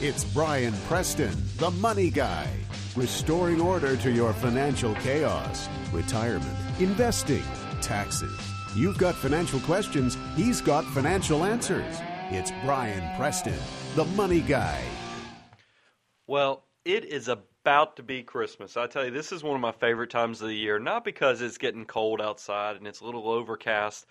It's Brian Preston, the money guy, restoring order to your financial chaos, retirement, investing, taxes. You've got financial questions, he's got financial answers. It's Brian Preston, the money guy. Well, it is about to be Christmas. I tell you, this is one of my favorite times of the year, not because it's getting cold outside and it's a little overcast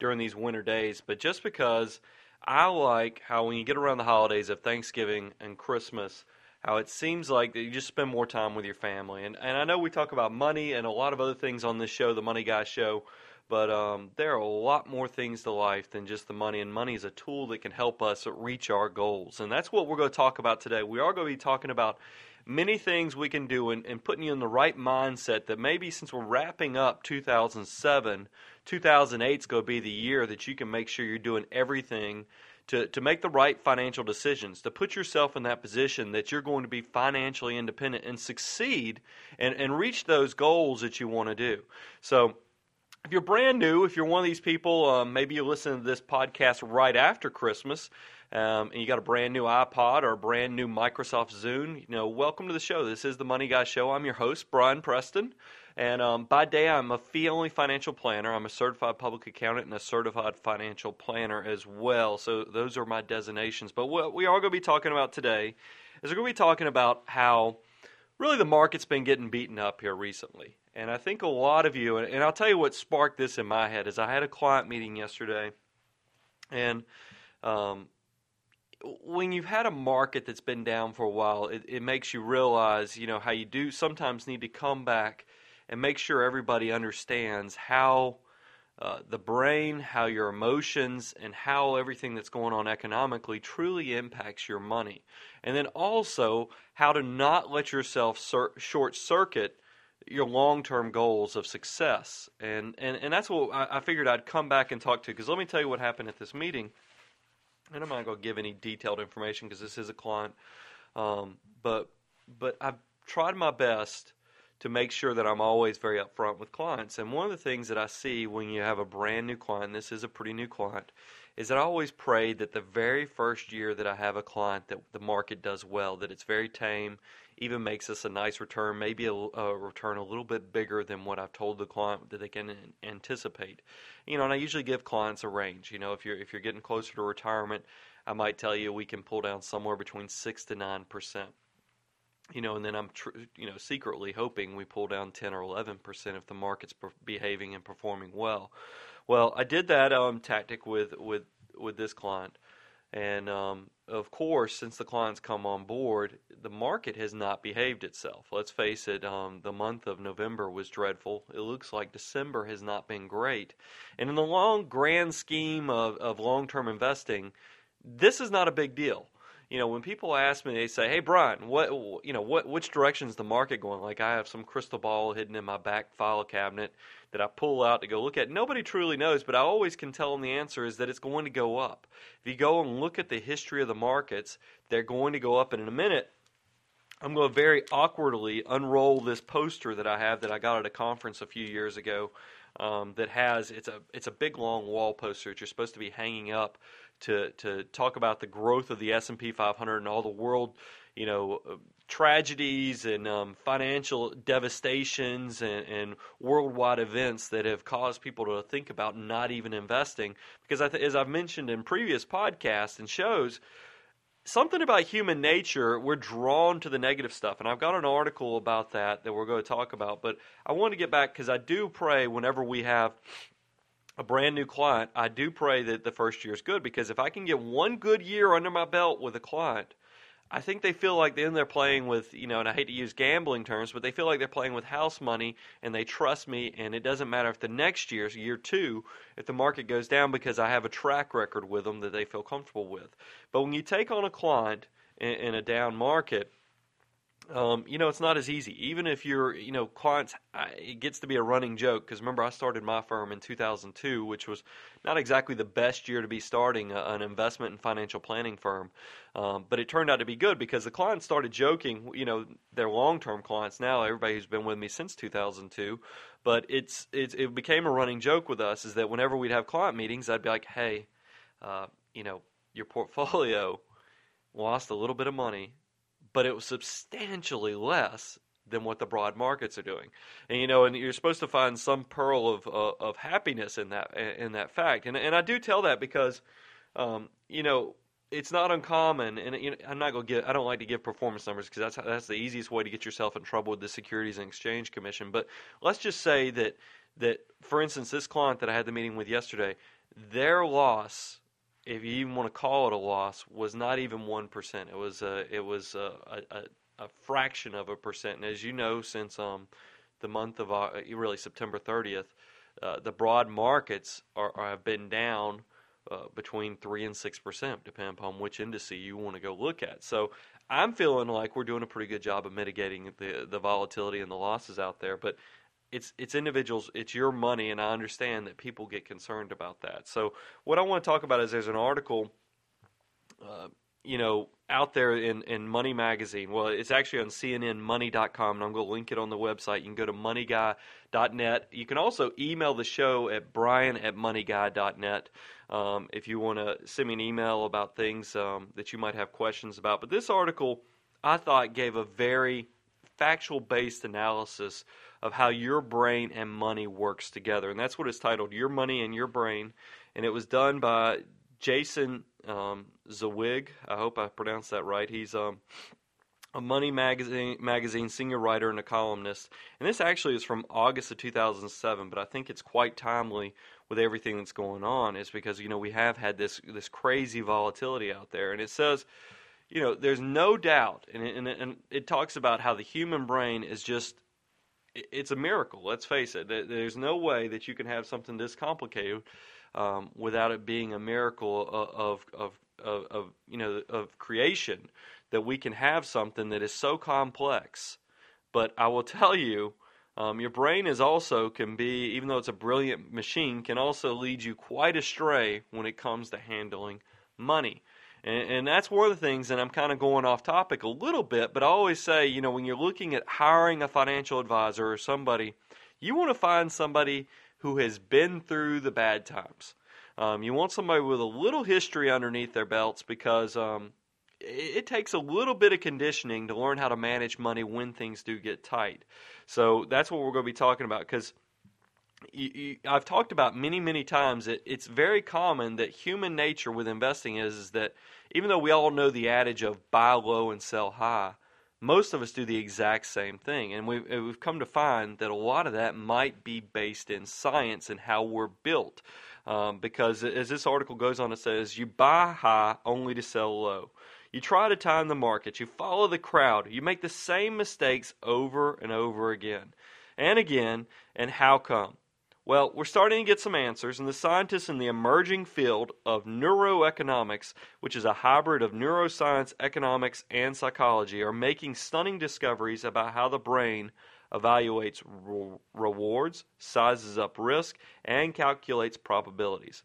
during these winter days, but just because I like how when you get around the holidays of Thanksgiving and Christmas, how it seems like that you just spend more time with your family. And and I know we talk about money and a lot of other things on this show, the Money Guy Show, but um, there are a lot more things to life than just the money. And money is a tool that can help us reach our goals. And that's what we're going to talk about today. We are going to be talking about many things we can do and, and putting you in the right mindset that maybe since we're wrapping up 2007 2008 is going to be the year that you can make sure you're doing everything to, to make the right financial decisions, to put yourself in that position that you're going to be financially independent and succeed and, and reach those goals that you want to do. So, if you're brand new, if you're one of these people, um, maybe you listen to this podcast right after Christmas, um, and you got a brand new iPod or a brand new Microsoft Zune, you know, welcome to the show. This is the Money Guy Show. I'm your host, Brian Preston. And um, by day, I'm a fee only financial planner. I'm a certified public accountant and a certified financial planner as well. So those are my designations. But what we are going to be talking about today is we're going to be talking about how really the market's been getting beaten up here recently. And I think a lot of you, and I'll tell you what sparked this in my head, is I had a client meeting yesterday. And um, when you've had a market that's been down for a while, it, it makes you realize, you know, how you do sometimes need to come back – and make sure everybody understands how uh, the brain, how your emotions, and how everything that's going on economically truly impacts your money. And then also how to not let yourself cir- short circuit your long term goals of success. And, and, and that's what I, I figured I'd come back and talk to. Because let me tell you what happened at this meeting. And I'm not going to give any detailed information because this is a client. Um, but, but I've tried my best to make sure that I'm always very upfront with clients. And one of the things that I see when you have a brand new client, this is a pretty new client, is that I always pray that the very first year that I have a client that the market does well, that it's very tame, even makes us a nice return, maybe a, a return a little bit bigger than what I've told the client that they can anticipate. You know, and I usually give clients a range. You know, if you're if you're getting closer to retirement, I might tell you we can pull down somewhere between six to nine percent you know, and then I'm, tr- you know, secretly hoping we pull down 10 or 11 percent if the market's per- behaving and performing well. Well, I did that um, tactic with with with this client, and um, of course, since the client's come on board, the market has not behaved itself. Let's face it, um, the month of November was dreadful. It looks like December has not been great, and in the long grand scheme of, of long term investing, this is not a big deal you know, when people ask me, they say, "Hey, Brian, what you know, what which direction is the market going?" Like I have some crystal ball hidden in my back file cabinet that I pull out to go look at. Nobody truly knows, but I always can tell them the answer is that it's going to go up. If you go and look at the history of the markets, they're going to go up. And in a minute, I'm going to very awkwardly unroll this poster that I have that I got at a conference a few years ago. Um, that has it's a it's a big long wall poster that you're supposed to be hanging up to to talk about the growth of the S and P 500 and all the world, you know, tragedies and um, financial devastations and, and, worldwide events that have caused people to think about not even investing. Because th- as I've mentioned in previous podcasts and shows, something about human nature, we're drawn to the negative stuff. And I've got an article about that that we're going to talk about. But I want to get back because I do pray whenever we have a brand new client, I do pray that the first year is good because if I can get one good year under my belt with a client, I think they feel like then they're playing with, you know, and I hate to use gambling terms, but they feel like they're playing with house money and they trust me. And it doesn't matter if the next year's year two, if the market goes down because I have a track record with them that they feel comfortable with. But when you take on a client in, in a down market, um, you know, it's not as easy. Even if you're, you know, clients, it gets to be a running joke because remember, I started my firm in 2002, which was not exactly the best year to be starting a, an investment and financial planning firm. Um, but it turned out to be good because the clients started joking, you know, they're long term clients now, everybody who's been with me since 2002. But it's, it's, it became a running joke with us is that whenever we'd have client meetings, I'd be like, hey, uh, you know, your portfolio lost a little bit of money, but it was substantially less than what the broad markets are doing. And you know, and you're supposed to find some pearl of uh, of happiness in that in that fact. And and I do tell that because um, you know, it's not uncommon, and you know, I'm not to give. I don't like to give performance numbers because that's that's the easiest way to get yourself in trouble with the Securities and Exchange Commission. But let's just say that that, for instance, this client that I had the meeting with yesterday, their loss, if you even want to call it a loss, was not even one percent. It was a, it was a, a, a, fraction of a percent. And as you know, since um, the month of uh, really September 30th, uh, the broad markets are, are have been down uh, between three and six percent, depending upon which indice you want to go look at. So I'm feeling like we're doing a pretty good job of mitigating the the volatility and the losses out there. But it's it's individuals, it's your money, and I understand that people get concerned about that. So what I want to talk about is there's an article. Uh, you know, out there in, in Money Magazine. Well, it's actually on CNNMoney.com, and I'm going to link it on the website. You can go to moneyguy.net. You can also email the show at brian at moneyguy.net um, if you want to send me an email about things um, that you might have questions about. But this article, I thought, gave a very factual based analysis of how your brain and money works together. And that's what it's titled Your Money and Your Brain. And it was done by Jason um, Zweig. I hope I pronounced that right. He's um, a Money magazine magazine senior writer and a columnist. And this actually is from August of 2007, but I think it's quite timely with everything that's going on is because you know we have had this this crazy volatility out there, and it says, you know, there's no doubt, and it, and, it, and it talks about how the human brain is just it's a miracle. Let's face it. There's no way that you can have something this complicated um, without it being a miracle of, of of, of you know of creation that we can have something that is so complex. But I will tell you, um, your brain is also can be, even though it's a brilliant machine, can also lead you quite astray when it comes to handling money. And, and that's one of the things, and I'm kind of going off topic a little bit, but I always say, you know, when you're looking at hiring a financial advisor or somebody, you want to find somebody who has been through the bad times. Um, you want somebody with a little history underneath their belts because um, it, it takes a little bit of conditioning to learn how to manage money when things do get tight. So that's what we're going to be talking about because I've talked about many, many times that it's very common that human nature with investing is, is that even though we all know the adage of buy low and sell high, most of us do the exact same thing. And we've, we've come to find that a lot of that might be based in science and how we're built. Um, because as this article goes on, it says, you buy high only to sell low. You try to time the market. You follow the crowd. You make the same mistakes over and over again and again. And how come? Well, we're starting to get some answers, and the scientists in the emerging field of neuroeconomics, which is a hybrid of neuroscience, economics, and psychology, are making stunning discoveries about how the brain evaluates re- rewards, sizes up risk, and calculates probabilities.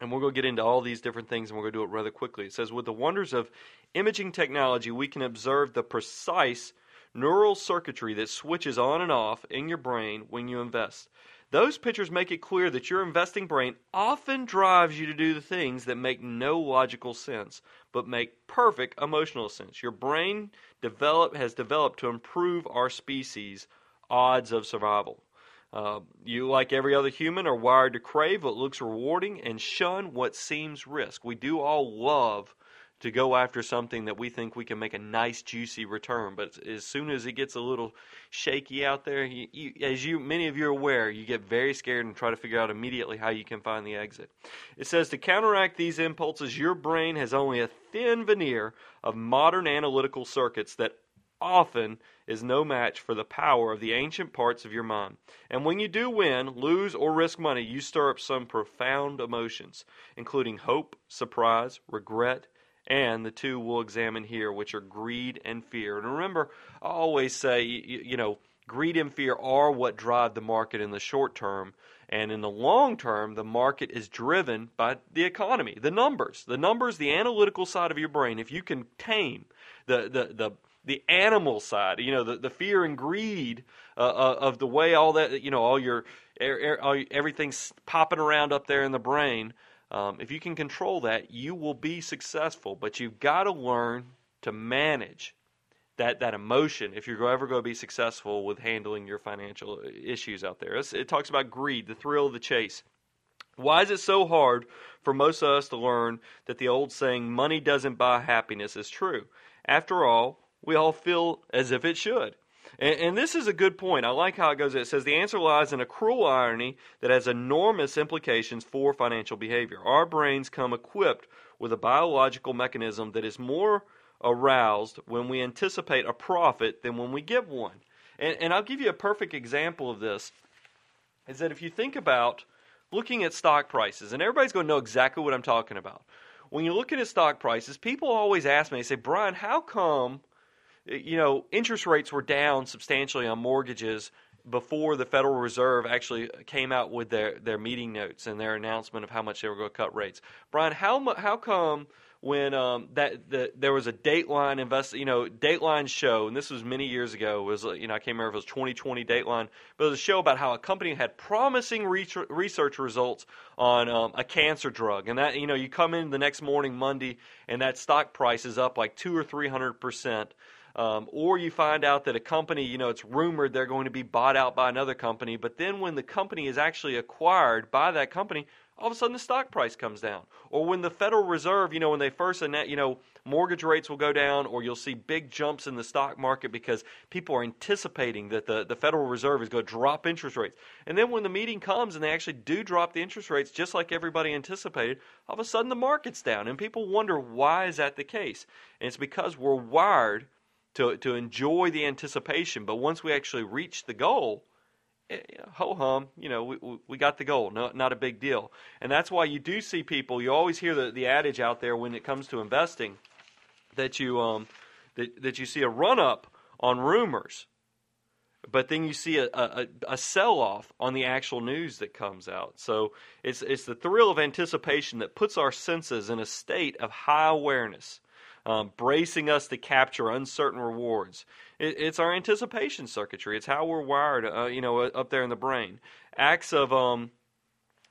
And we're going to get into all these different things and we're going to do it rather quickly. It says, with the wonders of imaging technology, we can observe the precise neural circuitry that switches on and off in your brain when you invest. Those pictures make it clear that your investing brain often drives you to do the things that make no logical sense, but make perfect emotional sense. Your brain develop, has developed to improve our species' odds of survival. Uh, you, like every other human, are wired to crave what looks rewarding and shun what seems risk. We do all love to go after something that we think we can make a nice, juicy return. But as soon as it gets a little shaky out there, you, you, as you many of you are aware, you get very scared and try to figure out immediately how you can find the exit. It says to counteract these impulses, your brain has only a thin veneer of modern analytical circuits that often is no match for the power of the ancient parts of your mind. And when you do win, lose, or risk money, you stir up some profound emotions, including hope, surprise, regret, and the two we'll examine here, which are greed and fear. And remember, I always say, you, you know, greed and fear are what drive the market in the short term. And in the long term, the market is driven by the economy, the numbers, the numbers, the analytical side of your brain. If you can tame the, the, the the animal side, you know, the, the fear and greed uh, uh, of the way all that, you know, all your er, er, all, everything's popping around up there in the brain. Um, if you can control that, you will be successful. But you've got to learn to manage that that emotion if you're ever going to be successful with handling your financial issues out there. It's, it talks about greed, the thrill of the chase. Why is it so hard for most of us to learn that the old saying, money doesn't buy happiness, is true? After all, we all feel as if it should. And, and, this is a good point. I like how it goes. It says the answer lies in a cruel irony that has enormous implications for financial behavior. Our brains come equipped with a biological mechanism that is more aroused when we anticipate a profit than when we give one. And, and I'll give you a perfect example of this. Is that if you think about looking at stock prices, and everybody's going to know exactly what I'm talking about. When you're looking at stock prices, people always ask me, they say, Brian, how come, you know, interest rates were down substantially on mortgages before the Federal Reserve actually came out with their, their meeting notes and their announcement of how much they were going to cut rates? Brian, how, how come when um, that the, there was a Dateline invest, you know, Dateline show, and this was many years ago. Was you know I can't remember if it was 2020 Dateline, but it was a show about how a company had promising research results on um, a cancer drug, and that you know you come in the next morning Monday, and that stock price is up like two or three hundred percent. Um, or you find out that a company, you know, it's rumored they're going to be bought out by another company, but then when the company is actually acquired by that company, all of a sudden the stock price comes down. Or when the Federal Reserve, you know, when they first announce, you know, mortgage rates will go down, or you'll see big jumps in the stock market because people are anticipating that the, the Federal Reserve is going to drop interest rates. And then when the meeting comes and they actually do drop the interest rates just like everybody anticipated, all of a sudden the market's down. And people wonder why is that the case? And it's because we're wired to, to enjoy the anticipation, but once we actually reach the goal, Eh, ho hum, you know, we, we got the goal, no, not a big deal. And that's why you do see people, you always hear the, the adage out there when it comes to investing that you, um, that, that you see a run up on rumors, but then you see a, a, a sell off on the actual news that comes out. So it's, it's the thrill of anticipation that puts our senses in a state of high awareness um, bracing us to capture uncertain rewards. It, it's our anticipation circuitry. It's how we're wired, uh, you know, up there in the brain. Acts of um,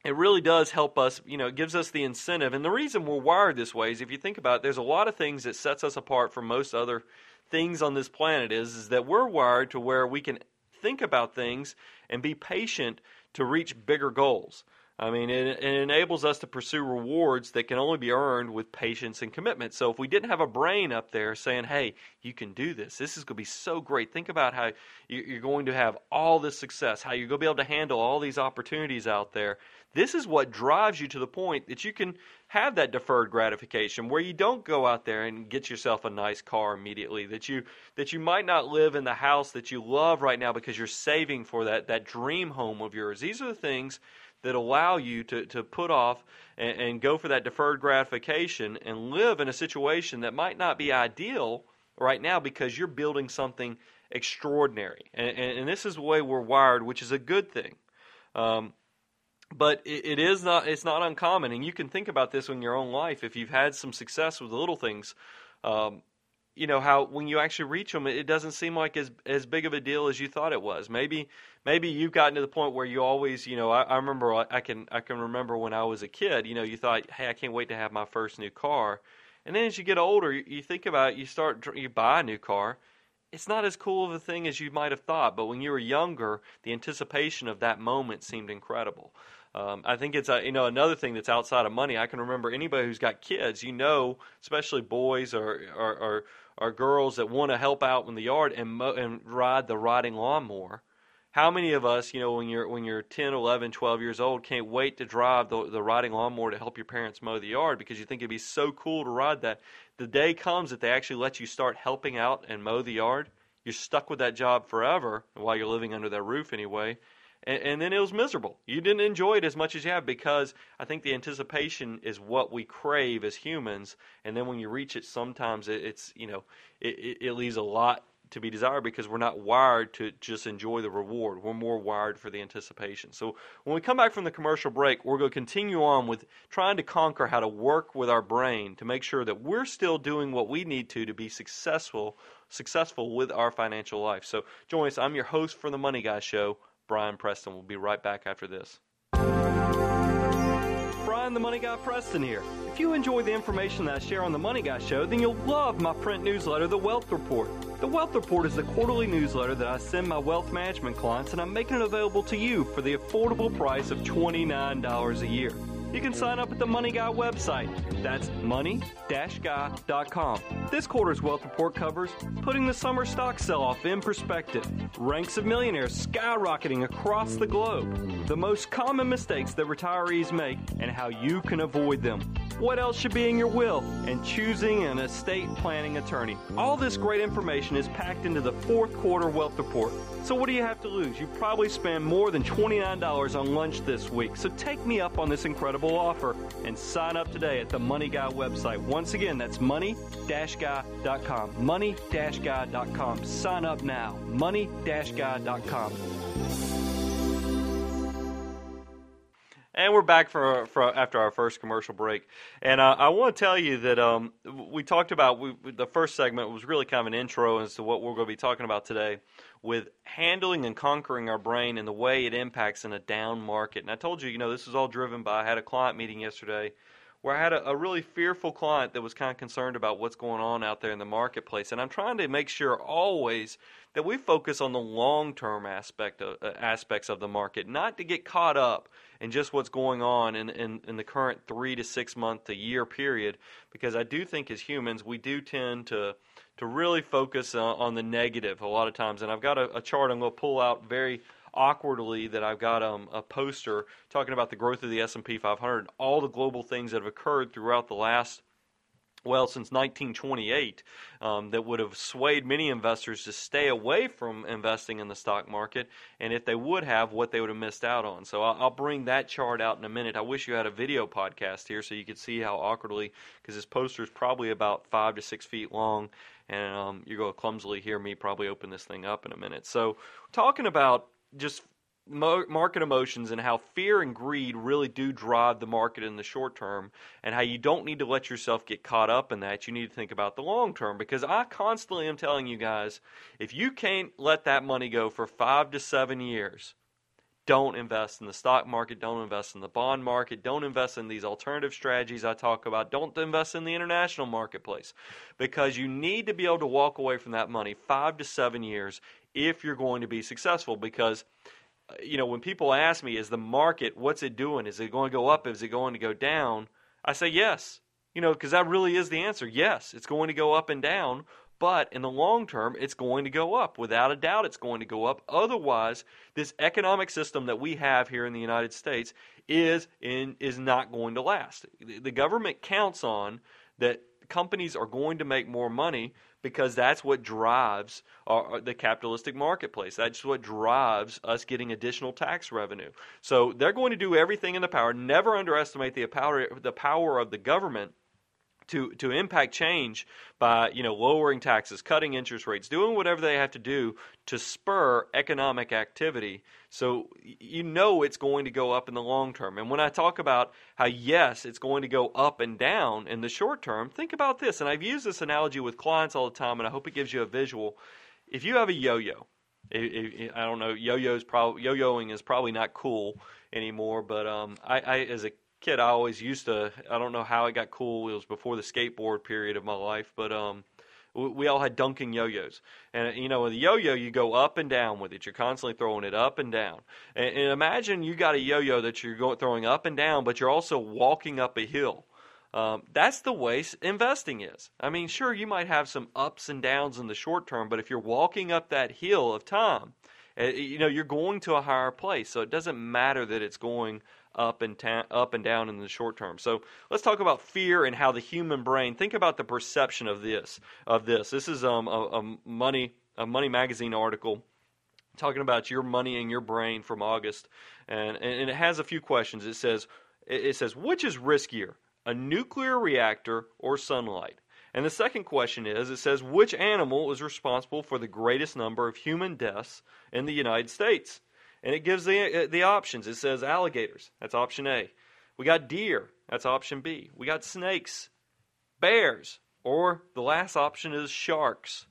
it really does help us, you know, it gives us the incentive. And the reason we're wired this way is if you think about it, there's a lot of things that sets us apart from most other things on this planet is, is that we're wired to where we can think about things and be patient to reach bigger goals. I mean, it, it, enables us to pursue rewards that can only be earned with patience and commitment. So, if we didn't have a brain up there saying, hey, you can do this, this is going to be so great. Think about how you're going to have all this success, how you're going to be able to handle all these opportunities out there. This is what drives you to the point that you can have that deferred gratification where you don't go out there and get yourself a nice car immediately that you that you might not live in the house that you love right now because you're saving for that that dream home of yours these are the things that allow you to, to put off and, and go for that deferred gratification and live in a situation that might not be ideal right now because you're building something extraordinary. And, and, and, this is the way we're wired, which is a good thing. Um, but it, is not it's not uncommon, and you can think about this in your own life. If you've had some success with little things, um, you know how when you actually reach them, it doesn't seem like as as big of a deal as you thought it was. Maybe maybe you've gotten to the point where you always, you know, I, I remember I can I can remember when I was a kid, you know, you thought, hey, I can't wait to have my first new car, and then as you get older, you, you think about it, you start you buy a new car. It's not as cool of a thing as you might have thought, but when you were younger, the anticipation of that moment seemed incredible. Um, I think it's a, you know another thing that's outside of money. I can remember anybody who's got kids, you know, especially boys or or, or, or girls that want to help out in the yard and mo- and ride the riding lawnmower. How many of us, you know, when you're when you're 10, 11, 12 years old, can't wait to drive the the riding lawnmower to help your parents mow the yard because you think it'd be so cool to ride that. The day comes that they actually let you start helping out and mow the yard. You're stuck with that job forever while you're living under their roof anyway and, and, then it was miserable. You didn't enjoy it as much as you have because I think the anticipation is what we crave as humans, and then when you reach it, sometimes it, it's you know it, it, leaves a lot to be desired because we're not wired to just enjoy the reward. We're more wired for the anticipation. So when we come back from the commercial break, we're going to continue on with trying to conquer how to work with our brain to make sure that we're still doing what we need to to be successful successful with our financial life. So join us. I'm your host for the Money Guy Show. Brian Preston. We'll be right back after this. Brian the Money Guy Preston here. If you enjoy the information that I share on the Money Guy Show, then you'll love my print newsletter, The Wealth Report. The Wealth Report is the quarterly newsletter that I send my wealth management clients, and I'm making it available to you for the affordable price of $29 a year. You can sign up at the Money Guy website. That's money-guy.com. This quarter's wealth report covers putting the summer stock sell-off in perspective, ranks of millionaires skyrocketing across the globe, the most common mistakes that retirees make, and how you can avoid them. What else should be in your will, and choosing an estate planning attorney. All this great information is packed into the fourth quarter wealth report. So what do you have to lose? You probably spend more than $29 on lunch this week. So take me up on this incredible offer and sign up today at the Money Guy website. Once again, that's money-guy.com. Money-guy.com. Sign up now. Money-guy.com. And we're back for, for after our first commercial break, and uh, I want to tell you that um, we talked about we, the first segment was really kind of an intro as to what we're going to be talking about today, with handling and conquering our brain and the way it impacts in a down market. And I told you, you know, this is all driven by. I had a client meeting yesterday where I had a, a really fearful client that was kind of concerned about what's going on out there in the marketplace, and I'm trying to make sure always that we focus on the long-term aspect of, uh, aspects of the market, not to get caught up in just what's going on in, in, in the current three to six month to year period, because I do think as humans we do tend to to really focus uh, on the negative a lot of times. And I've got a, a chart I'm going to pull out very awkwardly that I've got um, a poster talking about the growth of the S&P 500, all the global things that have occurred throughout the last well, since 1928, um, that would have swayed many investors to stay away from investing in the stock market, and if they would have, what they would have missed out on. So I'll, I'll bring that chart out in a minute. I wish you had a video podcast here so you could see how awkwardly, because this poster is probably about five to six feet long, and um, you're going to clumsily hear me probably open this thing up in a minute. So, talking about just market emotions and how fear and greed really do drive the market in the short term and how you don't need to let yourself get caught up in that. You need to think about the long term because i constantly am telling you guys if you can't let that money go for five to seven years don't invest in the stock market don't invest in the bond market don't invest in these alternative strategies i talk about don't invest in the international marketplace because you need to be able to walk away from that money five to seven years if you're going to be successful because you know, when people ask me, is the market, what's it doing? Is it going to go up? Is it going to go down? I say yes, you know, because that really is the answer. Yes, it's going to go up and down, but in the long term, it's going to go up. Without a doubt, it's going to go up. Otherwise, this economic system that we have here in the United States is in, is not going to last. The government counts on that companies are going to make more money because that's what drives our, the capitalistic marketplace. That's what drives us getting additional tax revenue. So they're going to do everything in the power. Never underestimate the power the power of the government to to impact change by you know lowering taxes, cutting interest rates, doing whatever they have to do to spur economic activity. So you know it's going to go up in the long term. And when I talk about how yes, it's going to go up and down in the short term, think about this. And I've used this analogy with clients all the time, and I hope it gives you a visual. If you have a yo-yo, I don't know, yo-yo's probably yo-yoing is probably not cool anymore, but um, I, I as a kid, I always used to. I don't know how it got cool. It was before the skateboard period of my life, but um, we, all had Duncan yo-yos, and you know, with a yo-yo, you go up and down with it. You're constantly throwing it up and down. And, and imagine you got a yo-yo that you're going throwing up and down, but you're also walking up a hill. Um, that's the way investing is. I mean, sure, you might have some ups and downs in the short term, but if you're walking up that hill of time, uh, you know, you're going to a higher place. So it doesn't matter that it's going up and ta- up and down in the short term. So let's talk about fear and how the human brain. Think about the perception of this. Of this. This is um, a, a money a money magazine article talking about your money and your brain from August, and and it has a few questions. It says it says which is riskier, a nuclear reactor or sunlight? And the second question is it says which animal is responsible for the greatest number of human deaths in the United States? And it gives the, uh, the options. It says alligators, that's option A. We got deer, that's option B. We got snakes, bears, or the last option is sharks.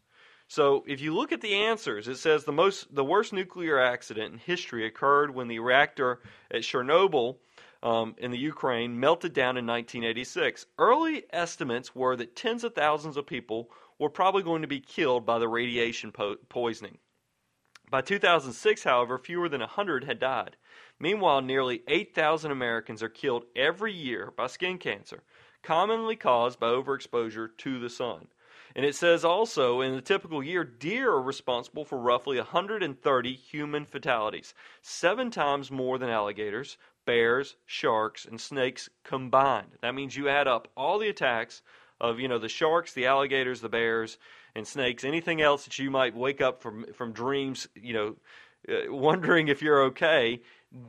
So if you look at the answers, it says the most the worst nuclear accident in history occurred when the reactor at Chernobyl um, in the Ukraine melted down in 1986. Early estimates were that tens of thousands of people were probably going to be killed by the radiation po- poisoning. By 2006, however, fewer than 100 had died. Meanwhile, nearly 8,000 Americans are killed every year by skin cancer, commonly caused by overexposure to the sun. And it says also in a typical year, deer are responsible for roughly 130 human fatalities, seven times more than alligators, bears, sharks, and snakes combined. That means you add up all the attacks of you know the sharks, the alligators, the bears, and snakes, anything else that you might wake up from from dreams, you know, uh, wondering if you're okay.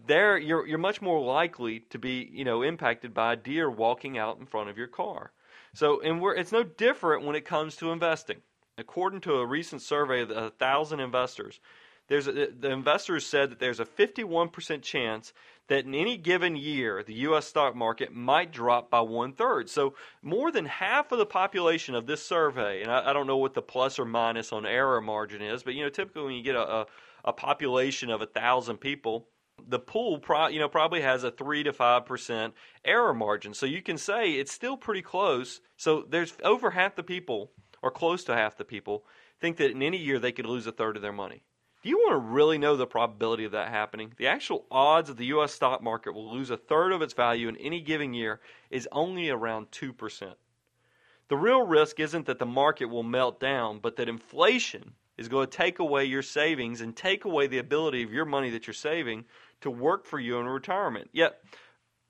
There, you're you're much more likely to be you know impacted by a deer walking out in front of your car. So, and we're, it's no different when it comes to investing. According to a recent survey of a thousand investors, there's a, the investors said that there's a 51% chance that in any given year the U.S. stock market might drop by one third. So more than half of the population of this survey, and I, I, don't know what the plus or minus on error margin is, but you know typically when you get a, a, a population of a thousand people, the pool pro, you know probably has a three to five percent error margin. So you can say it's still pretty close. So there's over half the people, or close to half the people, think that in any year they could lose a third of their money. Do you want to really know the probability of that happening? The actual odds that the U.S. stock market will lose a third of its value in any given year is only around 2%. The real risk isn't that the market will melt down, but that inflation is going to take away your savings and take away the ability of your money that you're saving to work for you in retirement. Yet,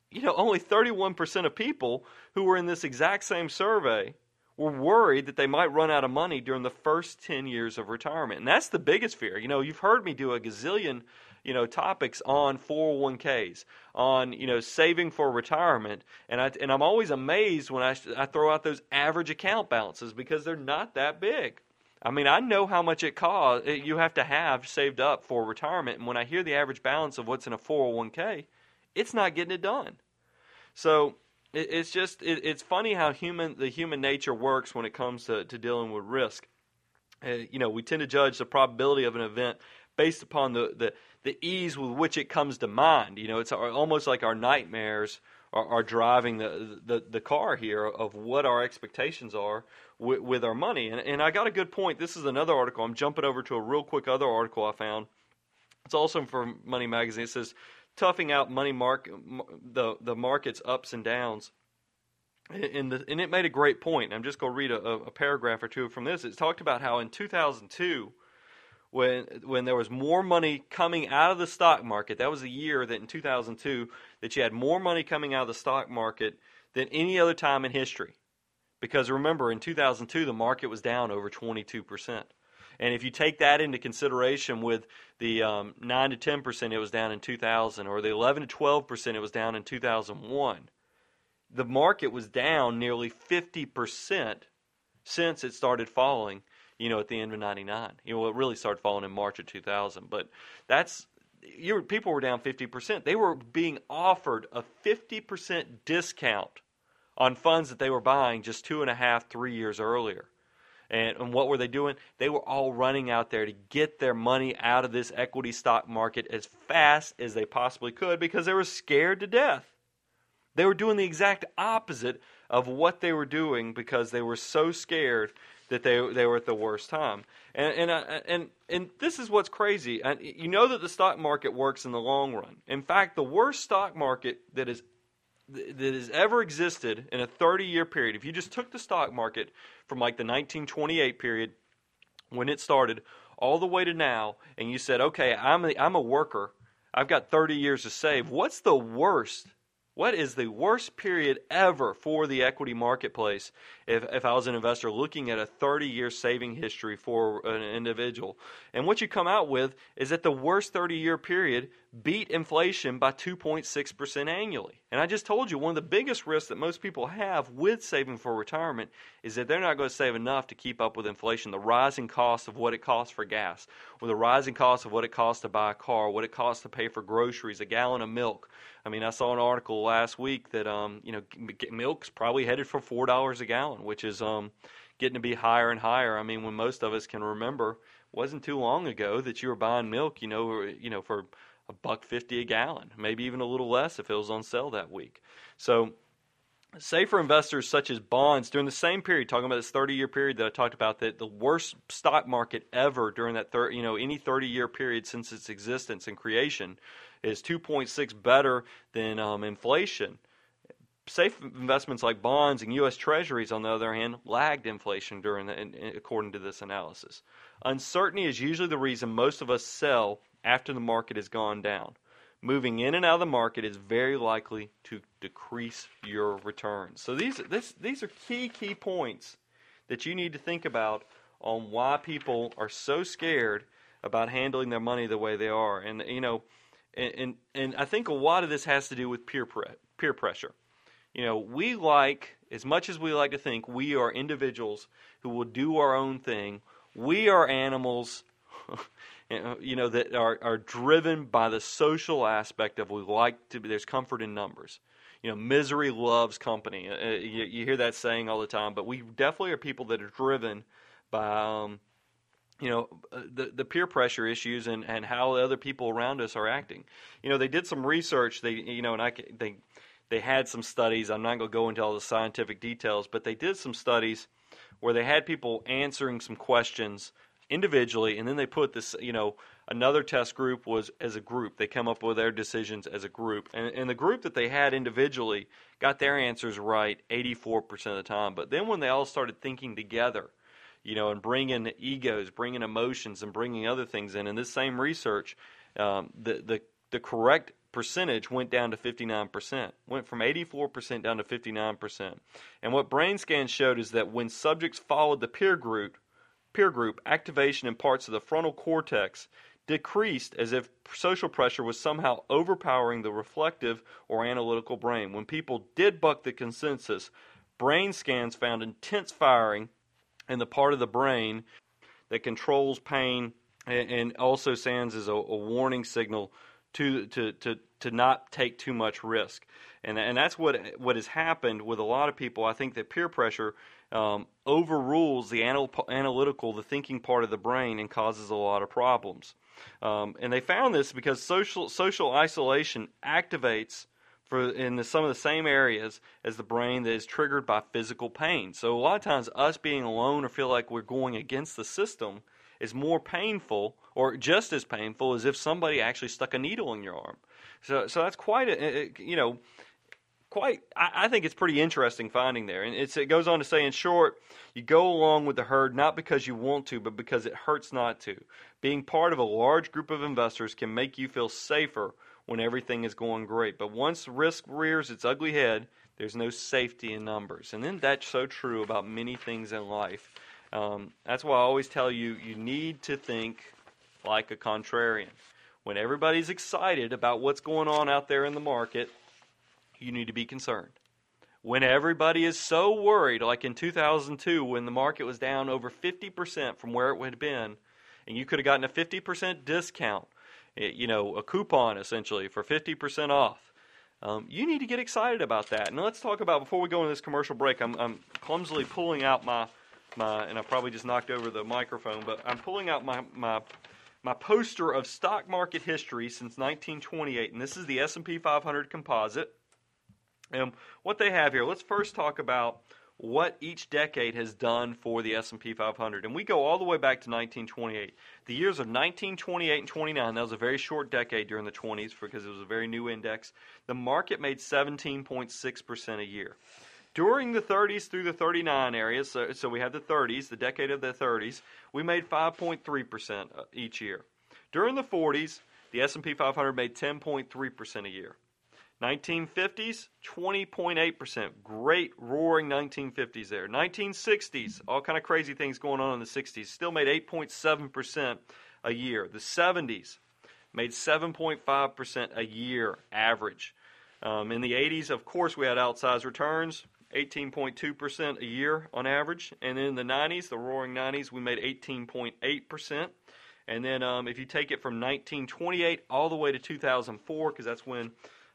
you know, only 31% of people who were in this exact same survey were worried that they might run out of money during the first 10 years of retirement. And that's the biggest fear. You know, you've heard me do a gazillion, you know, topics on 401ks, on, you know, saving for retirement. And, I, and I'm always amazed when I, I throw out those average account balances because they're not that big. I mean, I know how much it costs, eh, you have to have saved up for retirement. And when I hear the average balance of what's in a 401k, it's not getting it done. So it, it's just it, it's funny how human the human nature works when it comes to, to dealing with risk. Uh, you know, we tend to judge the probability of an event based upon the, the, the ease with which it comes to mind. You know, it's our, almost like our nightmares are, are driving the, the, the car here of what our expectations are with, with our money. And, and I got a good point. This is another article. I'm jumping over to a real quick other article I found. It's also from Money Magazine. It says toughing out money mark the the market's ups and downs. And, the, and it made a great point. I'm just going to read a, a paragraph or two from this. It talked about how in 2002, when when there was more money coming out of the stock market, that was a year that in 2002 that you had more money coming out of the stock market than any other time in history. Because remember, in 2002 the market was down over 22 percent. And if you take that into consideration with the um, 9 to 10 percent it was down in 2000, or the 11 to 12 percent it was down in 2001, the market was down nearly 50 percent since it started falling. You know, at the end of '99. You know, it really started falling in March of 2000. But that's you people were down 50 percent. They were being offered a 50 percent discount on funds that they were buying just two and a half, three years earlier. And, and what were they doing? They were all running out there to get their money out of this equity stock market as fast as they possibly could because they were scared to death. They were doing the exact opposite of what they were doing because they were so scared that they they were at the worst time. And and uh, and and this is what's crazy. And you know that the stock market works in the long run. In fact, the worst stock market that is that has ever existed in a 30 year period, if you just took the stock market from like the 1928 period when it started all the way to now, and you said, okay, I'm a, I'm a worker, I've got 30 years to save, what's the worst what is the worst period ever for the equity marketplace if, if I was an investor looking at a 30 year saving history for an individual? And what you come out with is that the worst 30 year period beat inflation by 2.6% annually. And I just told you one of the biggest risks that most people have with saving for retirement is that they're not going to save enough to keep up with inflation, the rising cost of what it costs for gas, or the rising cost of what it costs to buy a car, what it costs to pay for groceries, a gallon of milk. I mean, I saw an article last week that um, you know milk's probably headed for four dollars a gallon, which is um, getting to be higher and higher. I mean, when most of us can remember, wasn't too long ago that you were buying milk, you know, you know for a buck fifty a gallon, maybe even a little less if it was on sale that week. So safer investors such as bonds during the same period talking about this 30 year period that i talked about that the worst stock market ever during that thir- you know any 30 year period since its existence and creation is 2.6 better than um, inflation safe investments like bonds and us treasuries on the other hand lagged inflation during the, in, in, according to this analysis uncertainty is usually the reason most of us sell after the market has gone down moving in and out of the market is very likely to decrease your returns. So these this, these are key key points that you need to think about on why people are so scared about handling their money the way they are. And you know, and and, and I think a lot of this has to do with peer pre- peer pressure. You know, we like as much as we like to think we are individuals who will do our own thing. We are animals you know, that are, are driven by the social aspect of we like to be, there's comfort in numbers. You know, misery loves company. Uh, uh, you, you, hear that saying all the time, but we definitely are people that are driven by, um, you know, uh, the, the peer pressure issues and, and how other people around us are acting. You know, they did some research, they, you know, and I, they, they had some studies. I'm not going to go into all the scientific details, but they did some studies where they had people answering some questions individually, and then they put this, you know, another test group was as a group. They come up with their decisions as a group. And, and the group that they had individually got their answers right 84% of the time. But then when they all started thinking together, you know, and bringing egos, bringing emotions, and bringing other things in, in this same research, um, the, the, the correct percentage went down to 59%, went from 84% down to 59%. And what brain scans showed is that when subjects followed the peer group, peer group, activation in parts of the frontal cortex decreased as if social pressure was somehow overpowering the reflective or analytical brain. When people did buck the consensus, brain scans found intense firing in the part of the brain that controls pain and also stands as a, a warning signal to, to, to, to not take too much risk. And, and that's what, what has happened with a lot of people. I think that peer pressure um, overrules the anal- analytical, the thinking part of the brain, and causes a lot of problems. Um, and they found this because social social isolation activates for in the, some of the same areas as the brain that is triggered by physical pain. So a lot of times, us being alone or feel like we're going against the system is more painful or just as painful as if somebody actually stuck a needle in your arm. So, so that's quite a, you know, quite I, think it's pretty interesting finding there. And it goes on to say in short you go along with the herd not because you want to but because it hurts not to. Being part of a large group of investors can make you feel safer when everything is going great. But once risk rears its ugly head there's no safety in numbers. And then that's so true about many things in life. Um, that's why i always tell you you need to think like a contrarian. When everybody's excited about what's going on out there in the market you need to be concerned. When everybody is so worried, like in 2002 when the market was down over 50% from where it had been, and you could have gotten a 50% discount, eh, you know, a coupon essentially for 50% off. Um, you need to get excited about that. And let's talk about before we go into this commercial break. I'm, I'm clumsily pulling out my my, and I probably just knocked over the microphone, but I'm pulling out my my my poster of stock market history since 1928, and this is the S&P 500 composite. And what they have here, let's first talk about what each decade has done for the S&P 500. And we go all the way back to 1928. The years of 1928 and 29, that was a very short decade during the 20s because it was a very new index. The market made 17.6% a year. During the 30s through the 39 areas, so, so we have the 30s, the decade of the 30s, we made 5.3% uh, each year. During the 40s, the S&P 500 made 10.3% a year. 1950s, 20.8%. Great roaring 1950s there. 1960s, all kind of crazy things going on in the 60s. Still made 8.7% a year. The 70s made 7.5% a year average. Um, in the 80s, of course, we had outsized returns, 18.2% a year on average. And then in the 90s, the roaring 90s, we made 18.8%. And then um, if you take it from 1928 all the way to 2004, because that's when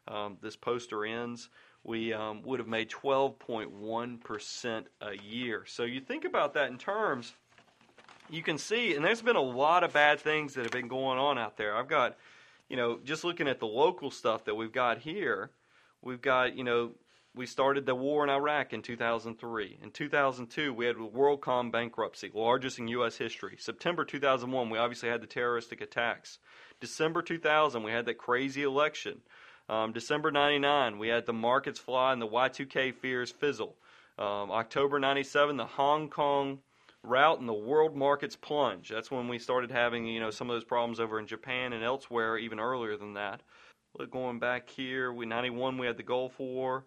um, this poster ends, we um, would have made 12.1% a year. So you think about that in terms, you can see, and there's been a lot of bad things that have been going on out there. I've got, you know, just looking at the local stuff that we've got here, we've got, you know, we started the war in Iraq in 2003. In 2002, we had the WorldCom bankruptcy, largest in U.S. history. September 2001, we obviously had the terroristic attacks. December 2000, we had that crazy election. Um, December 99, we had the markets fly and the Y2K fears fizzle. Um, October 97, the Hong Kong rout and the world markets plunge. That's when we started having, you know, some of those problems over in Japan and elsewhere even earlier than that. Look, going back here, we 91 we had the Gulf War.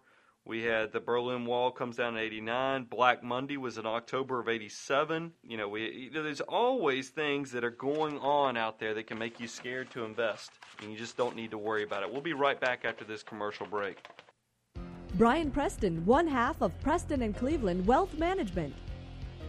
We had the Berlin Wall comes down in 89. Black Monday was in October of 87. You know, we you know, there's always things that are going on out there that can make you scared to invest. And you just don't need to worry about it. We'll be right back after this commercial break. Brian Preston, one half of Preston and Cleveland Wealth Management.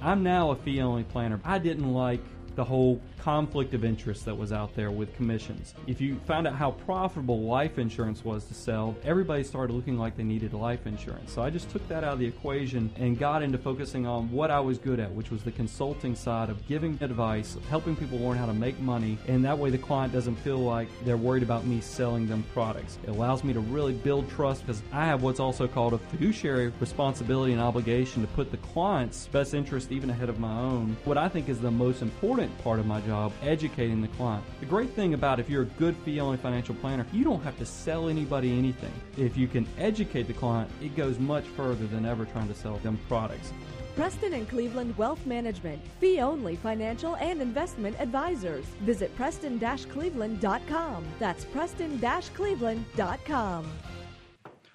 I'm now a fee only planner. I didn't like the whole conflict of interest that was out there with commissions. If you found out how profitable life insurance was to sell, everybody started looking like they needed life insurance. So I just took that out of the equation and got into focusing on what I was good at, which was the consulting side of giving advice, helping people learn how to make money, and that way the client doesn't feel like they're worried about me selling them products. It allows me to really build trust because I have what's also called a fiduciary responsibility and obligation to put the client's best interest even ahead of my own. What I think is the most important part of my job, educating the client. The great thing about if you're a good fee only financial planner, you don't have to sell anybody anything. If you can educate the client, it goes much further than ever trying to sell them products. Preston and Cleveland Wealth Management, fee only financial and investment advisors. Visit preston cleveland.com. That's preston cleveland.com.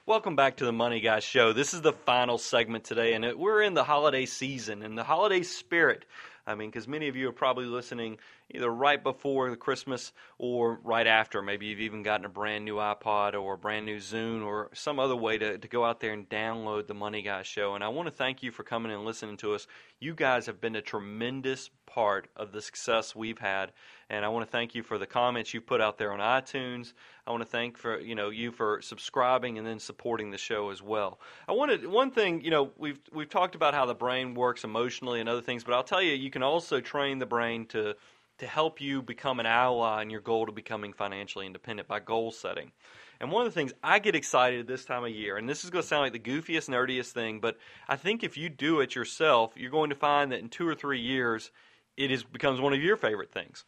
Welcome back to the Money Guys Show. This is the final segment today, and we're in the holiday season and the holiday spirit. I mean, because many of you are probably listening either right before the Christmas or right after. Maybe you've even gotten a brand new iPod or a brand new Zune or some other way to, to go out there and download the Money Guy show. And I want to thank you for coming and listening to us. You guys have been a tremendous part of the success we've had. And I want to thank you for the comments you put out there on iTunes. I want to thank for you know you for subscribing and then supporting the show as well. I wanted one thing you know we've we've talked about how the brain works emotionally and other things, but I'll tell you you can also train the brain to to help you become an ally in your goal to becoming financially independent by goal setting. And one of the things I get excited at this time of year, and this is going to sound like the goofiest, nerdiest thing, but I think if you do it yourself, you're going to find that in two or three years, it is becomes one of your favorite things.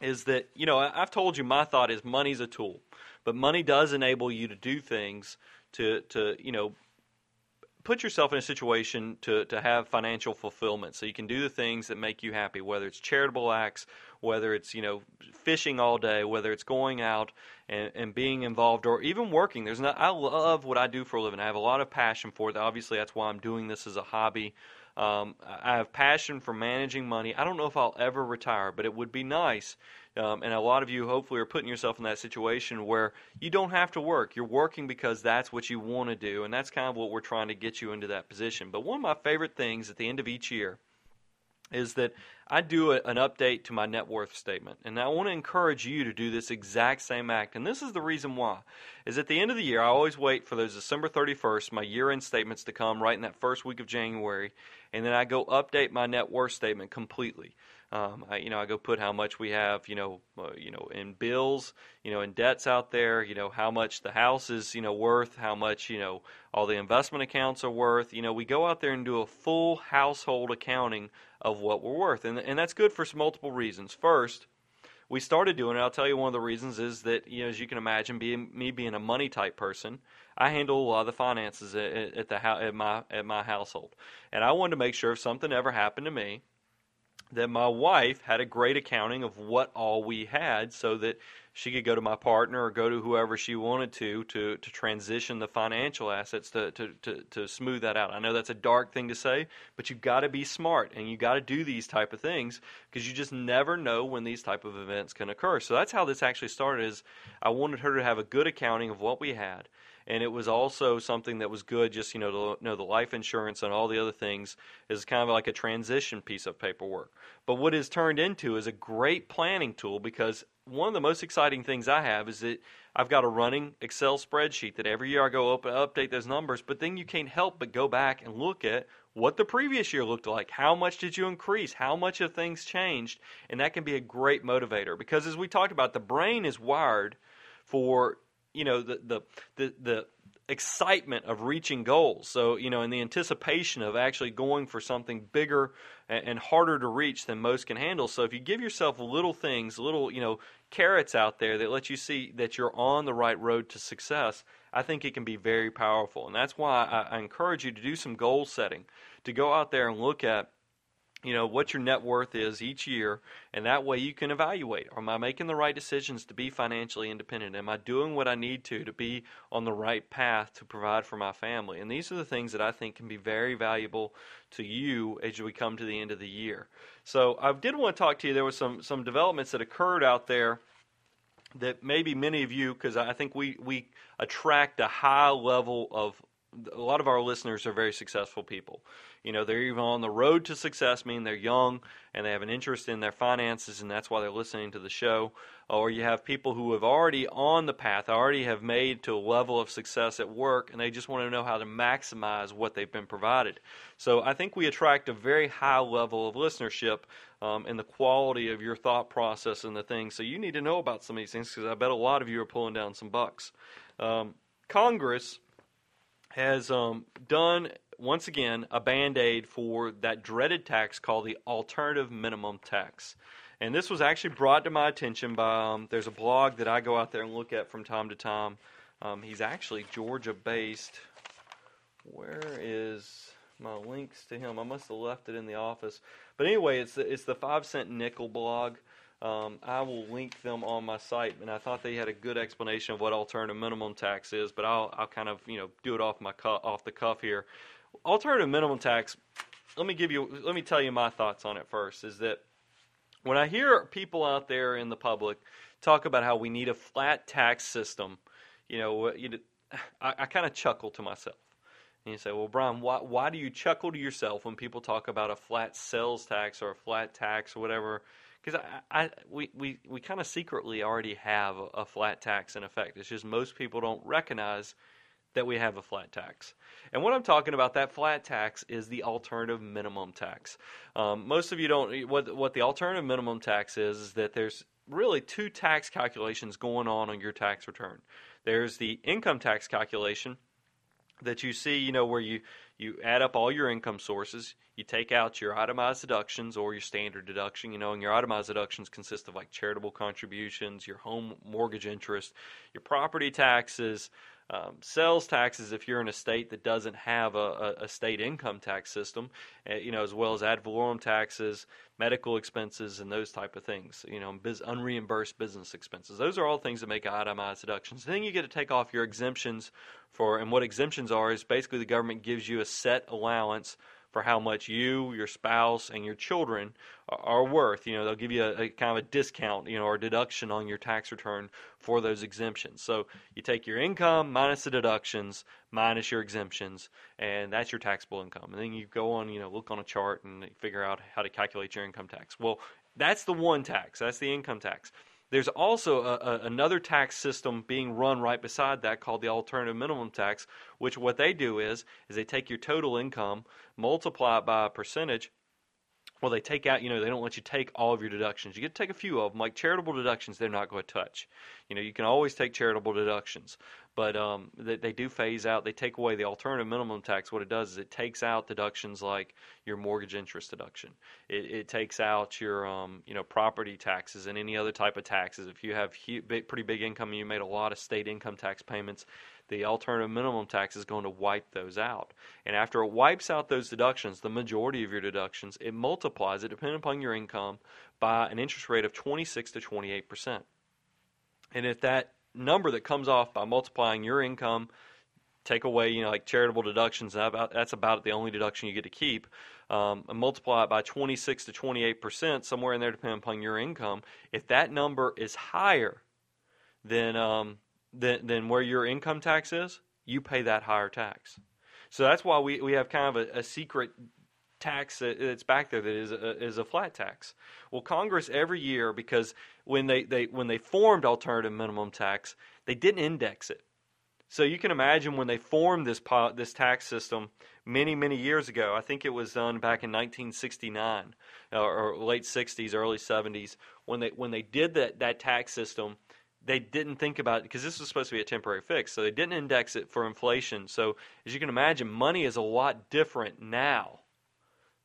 Is that you know I've told you my thought is money's a tool, but money does enable you to do things to to you know put yourself in a situation to, to have financial fulfillment. So you can do the things that make you happy whether it's charitable acts whether it's you know fishing all day whether it's going out and, and being involved or even working. There's not i love what i do for a living. I have a lot of passion for it. Obviously that's why i'm doing this as a hobby um, I have passion for managing money. I don't know if I'll ever retire, but it would be nice. Um, and a lot of you hopefully are putting yourself in that situation where you don't have to work. You're working because that's what you want to do, and that's kind of what we're trying to get you into that position. But one of my favorite things at the end of each year is that I do a, an update to my net worth statement. And I want to encourage you to do this exact same act. And this is the reason why. Is at the end of the year, I always wait for those December 31st, my year end statements to come right in that first week of January. And then I go update my net worth statement completely. Um, I, you know, I go put how much we have, you know, uh, you know, in bills, you know, in debts out there, you know, how much the house is, you know, worth, how much, you know, all the investment accounts are worth. You know, we go out there and do a full household accounting of what we're worth, and and that's good for multiple reasons. First, we started doing it. I'll tell you one of the reasons is that you know, as you can imagine, being me being a money type person, I handle a lot of the finances at, at the at my at my household, and I wanted to make sure if something ever happened to me that my wife had a great accounting of what all we had so that she could go to my partner or go to whoever she wanted to to, to transition the financial assets to, to, to, to smooth that out. I know that's a dark thing to say, but you've got to be smart and you've got to do these type of things because you just never know when these type of events can occur. So that's how this actually started is I wanted her to have a good accounting of what we had and it was also something that was good. Just you know, to know the life insurance and all the other things is kind of like a transition piece of paperwork. But what is turned into is a great planning tool because one of the most exciting things I have is that I've got a running Excel spreadsheet that every year I go up update those numbers. But then you can't help but go back and look at what the previous year looked like. How much did you increase? How much have things changed? And that can be a great motivator because as we talked about, the brain is wired for you know the the the, the excitement of reaching goals. So, you know, in the anticipation of actually going for something bigger and, harder to reach than most can handle. So, if you give yourself little things, little, you know, carrots out there that let you see that you're on the right road to success, I think it can be very powerful. And that's why I, I encourage you to do some goal setting, to go out there and look at you know what your net worth is each year and that way you can evaluate am i making the right decisions to be financially independent? Am i doing what i need to to be on the right path to provide for my family? And these are the things that i think can be very valuable to you as we come to the end of the year. So i did want to talk to you. There was some some developments that occurred out there that maybe many of you because i think we we attract a high level of a lot of our listeners are very successful people you know, they're even on the road to success, meaning they're young and they have an interest in their finances, and that's why they're listening to the show. Or you have people who have already on the path, already have made to a level of success at work, and they just want to know how to maximize what they've been provided. So I think we attract a very high level of listenership um, and the quality of your thought process and the things. So you need to know about some of these things because I bet a lot of you are pulling down some bucks. Um, Congress has um, done once again, a band aid for that dreaded tax called the alternative minimum tax. And this was actually brought to my attention by um, there's a blog that I go out there and look at from time to time. Um, he's actually Georgia based. Where is my links to him? I must have left it in the office. But anyway, it's the, it's the five cent nickel blog. Um, I will link them on my site, and I thought they had a good explanation of what alternative minimum tax is. But I'll I'll kind of you know do it off my cu- off the cuff here alternative minimum tax. Let me give you. Let me tell you my thoughts on it first. Is that when I hear people out there in the public talk about how we need a flat tax system, you know, you, I, I kind of chuckle to myself. And you say, well, Brian, why, why do you chuckle to yourself when people talk about a flat sales tax or a flat tax or whatever? Because I, I, we, we, we kind of secretly already have a, flat tax in effect. It's just most people don't recognize that we have a flat tax. And what I'm talking about, that flat tax, is the alternative minimum tax. Um, most of you don't. What what the alternative minimum tax is is that there's really two tax calculations going on on your tax return. There's the income tax calculation that you see, you know, where you you add up all your income sources, you take out your itemized deductions or your standard deduction, you know, and your itemized deductions consist of like charitable contributions, your home mortgage interest, your property taxes, um, sales taxes if you're in a state that doesn't have a, a, state income tax system, uh, you know, as well as ad valorem taxes, medical expenses, and those type of things. You know, biz, unreimbursed business expenses. Those are all things that make itemized deductions. Then you get to take off your exemptions for, and what exemptions are is basically the government gives you a set allowance for how much you, your spouse, and your children are worth. You know, they'll give you a, a, kind of a discount, you know, or deduction on your tax return for those exemptions. So you take your income minus the deductions minus your exemptions, and that's your taxable income. And then you go on, you know, look on a chart and figure out how to calculate your income tax. Well, that's the one tax. That's the income tax. There's also a, a, another tax system being run right beside that called the alternative minimum tax, which what they do is is they take your total income, multiply it by a percentage, well, they take out, you know, they don't let you take all of your deductions. You get to take a few of them, like charitable deductions, they're not going to touch. You know, you can always take charitable deductions, but um, they, they do phase out, they take away the alternative minimum tax. What it does is it takes out deductions like your mortgage interest deduction. It, it takes out your, um, you know, property taxes and any other type of taxes. If you have huge, big, pretty big income and you made a lot of state income tax payments, the alternative minimum tax is going to wipe those out. And after it wipes out those deductions, the majority of your deductions, it multiplies it, depending upon your income, by an interest rate of 26 to 28 percent. And if that number that comes off by multiplying your income, take away, you know, like charitable deductions, that's about the only deduction you get to keep, um, and multiply it by 26 to 28 percent, somewhere in there, depending upon your income. If that number is higher than um, than, than where your income tax is, you pay that higher tax. So that's why we, we have kind of a, a secret tax that's back there that is a, is a flat tax. Well, Congress every year because when they, they when they formed alternative minimum tax, they didn't index it. So you can imagine when they formed this this tax system many many years ago. I think it was done back in 1969 or, uh, or late 60s, early 70s when they when they did that that tax system. They didn't think about because this was supposed to be a temporary fix, so they didn't index it for inflation. So as you can imagine, money is a lot different now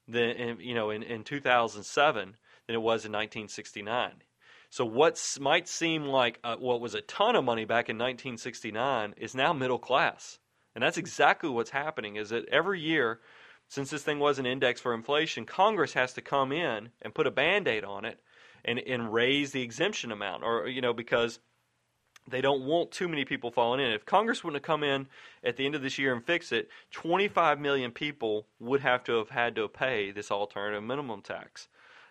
than you know in, in 2007 than it was in 1969. So what might seem like uh, what was a ton of money back in 1969 is now middle class. And that's exactly what's happening is that every year since this thing was an index for inflation, Congress has to come in and put a band-aid on it and, and raise the exemption amount or you know because they don't want too many people falling in. If Congress wouldn't have come in at the end of this year and fix it, 25 million people would have to have had to pay this alternative minimum tax.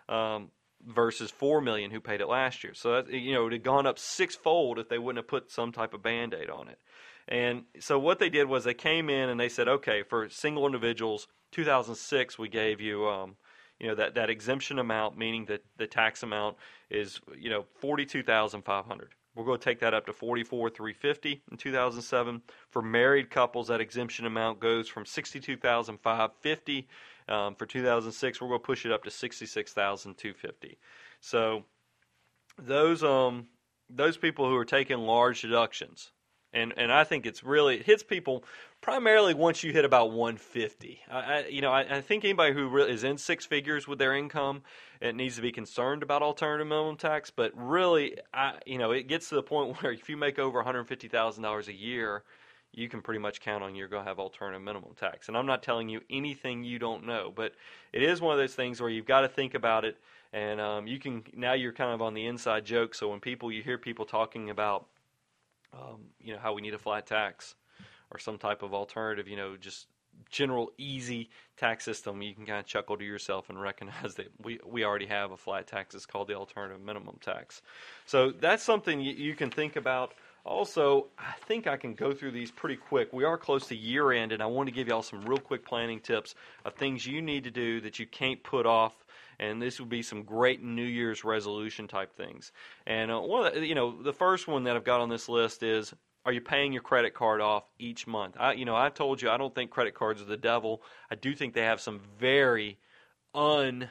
Um, versus four million who paid it last year. So that you know it had gone up sixfold if they wouldn't have put some type of band aid on it. And so what they did was they came in and they said, okay, for single individuals, 2006 we gave you. Um, you know that, that exemption amount, meaning that the tax amount is you know forty two thousand five hundred. We're going to take that up to forty four three fifty in two thousand seven. For married couples, that exemption amount goes from sixty two thousand five fifty um, for 2006, we're going to push it up to 66,250. So those um those people who are taking large deductions, and and I think it's really it hits people primarily once you hit about 150. I, I you know I, I, think anybody who is in six figures with their income, it needs to be concerned about alternative minimum tax. But really, I you know it gets to the point where if you make over 150 thousand dollars a year you can pretty much count on you're going to have alternative minimum tax. And I'm not telling you anything you don't know, but it is one of those things where you've got to think about it. And um, you can now you're kind of on the inside joke. So when people you hear people talking about, um, you know, how we need a flat tax or some type of alternative, you know, just general easy tax system, you can kind of chuckle to yourself and recognize that we, we already have a flat tax. It's called the alternative minimum tax. So that's something you, you can think about. Also, I think I can go through these pretty quick. We are close to year end, and I want to give y'all some real quick planning tips of things you need to do that you can't put off. And this would be some great New Year's resolution type things. And uh, one, the, you know, the first one that I've got on this list is: Are you paying your credit card off each month? I, you know, I told you I don't think credit cards are the devil. I do think they have some very un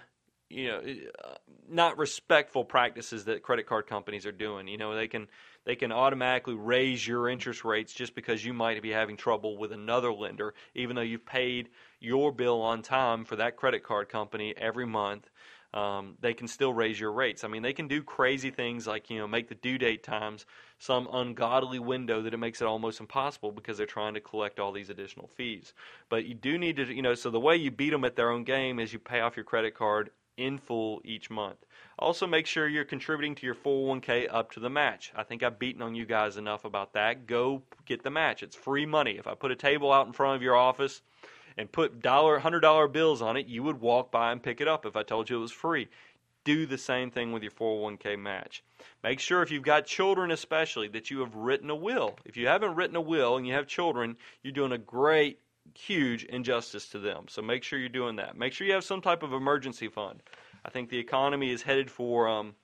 you know uh, not respectful practices that credit card companies are doing you know they can they can automatically raise your interest rates just because you might be having trouble with another lender, even though you've paid your bill on time for that credit card company every month. Um, they can still raise your rates. I mean, they can do crazy things like you know make the due date times some ungodly window that it makes it almost impossible because they're trying to collect all these additional fees. But you do need to, you know, so the way you beat them at their own game is you pay off your credit card in full each month. Also, make sure you're contributing to your 401k up to the match. I think I've beaten on you guys enough about that. Go get the match. It's free money. If I put a table out in front of your office and put dollar, hundred dollar bills on it, you would walk by and pick it up if I told you it was free. Do the same thing with your 401k match. Make sure if you've got children, especially, that you have written a will. If you haven't written a will and you have children, you're doing a great huge injustice to them. So make sure you're doing that. Make sure you have some type of emergency fund. I think the economy is headed for um,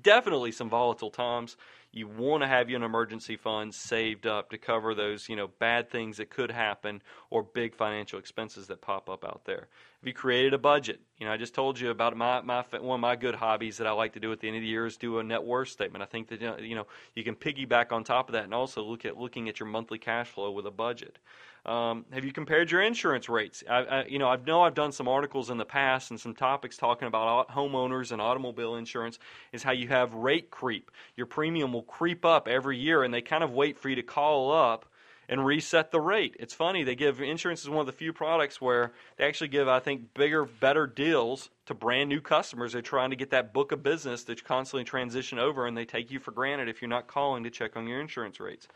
definitely some volatile times. You want to have your emergency fund saved up to cover those, you know, bad things that could happen or big financial expenses that pop up out there. If you created a budget, you know, I just told you about my, my one of my good hobbies that I like to do at the end of the year is do a net worth statement. I think that you know you can piggyback on top of that and also look at looking at your monthly cash flow with a budget. Um, have you compared your insurance rates? I, I, you know, I know I've done some articles in the past and some topics talking about homeowners and automobile insurance. Is how you have rate creep. Your premium will creep up every year, and they kind of wait for you to call up and reset the rate. It's funny they give insurance is one of the few products where they actually give I think bigger, better deals to brand new customers. They're trying to get that book of business that constantly transition over, and they take you for granted if you're not calling to check on your insurance rates.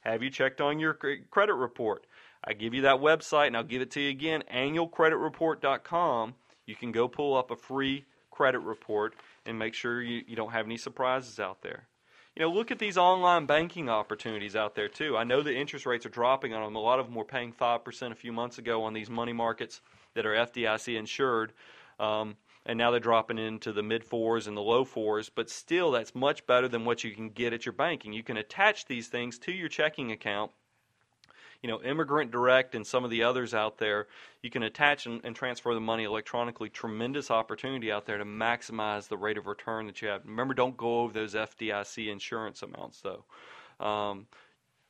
Have you checked on your credit report? I give you that website and I'll give it to you again annualcreditreport.com. You can go pull up a free credit report and make sure you, you don't have any surprises out there. You know, look at these online banking opportunities out there too. I know the interest rates are dropping on them. A lot of them were paying 5% a few months ago on these money markets that are FDIC insured. Um, and now they're dropping into the mid fours and the low fours, but still that's much better than what you can get at your banking. You can attach these things to your checking account you know, Emigrant Direct and some of the others out there, you can attach and, and transfer the money electronically. Tremendous opportunity out there to maximize the rate of return that you have. Remember, don't go over those FDIC insurance amounts though. Um,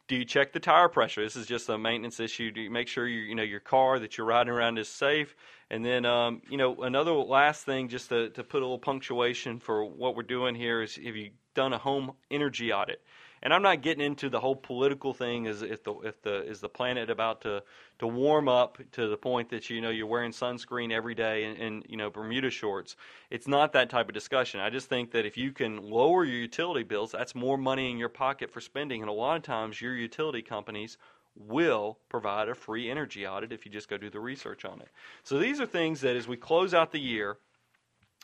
do you check the tire pressure? This is just a maintenance issue. Do you make sure you you know your car that you're riding around is safe? And then um, you know another last thing, just to, to put a little punctuation for what we're doing here is if you done a home energy audit. And I'm not getting into the whole political thing. Is if the if the is the planet about to to warm up to the point that you know you're wearing sunscreen every day and, and you know Bermuda shorts? It's not that type of discussion. I just think that if you can lower your utility bills, that's more money in your pocket for spending. And a lot of times, your utility companies will provide a free energy audit if you just go do the research on it. So these are things that as we close out the year,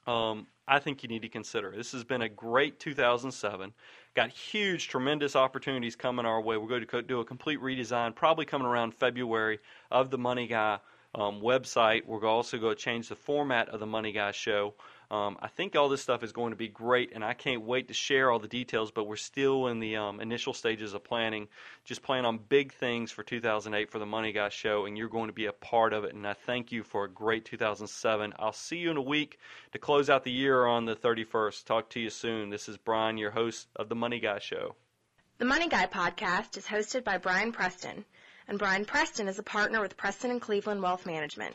um, I think you need to consider. This has been a great 2007. Got huge, tremendous opportunities coming our way. We're going to do a complete redesign, probably coming around February, of the Money Guy um, website. We're also going to change the format of the Money Guy show. Um, I think all this stuff is going to be great, and I can't wait to share all the details. But we're still in the um, initial stages of planning. Just plan on big things for 2008 for the Money Guy Show, and you're going to be a part of it. And I thank you for a great 2007. I'll see you in a week to close out the year on the 31st. Talk to you soon. This is Brian, your host of the Money Guy Show. The Money Guy podcast is hosted by Brian Preston, and Brian Preston is a partner with Preston and Cleveland Wealth Management.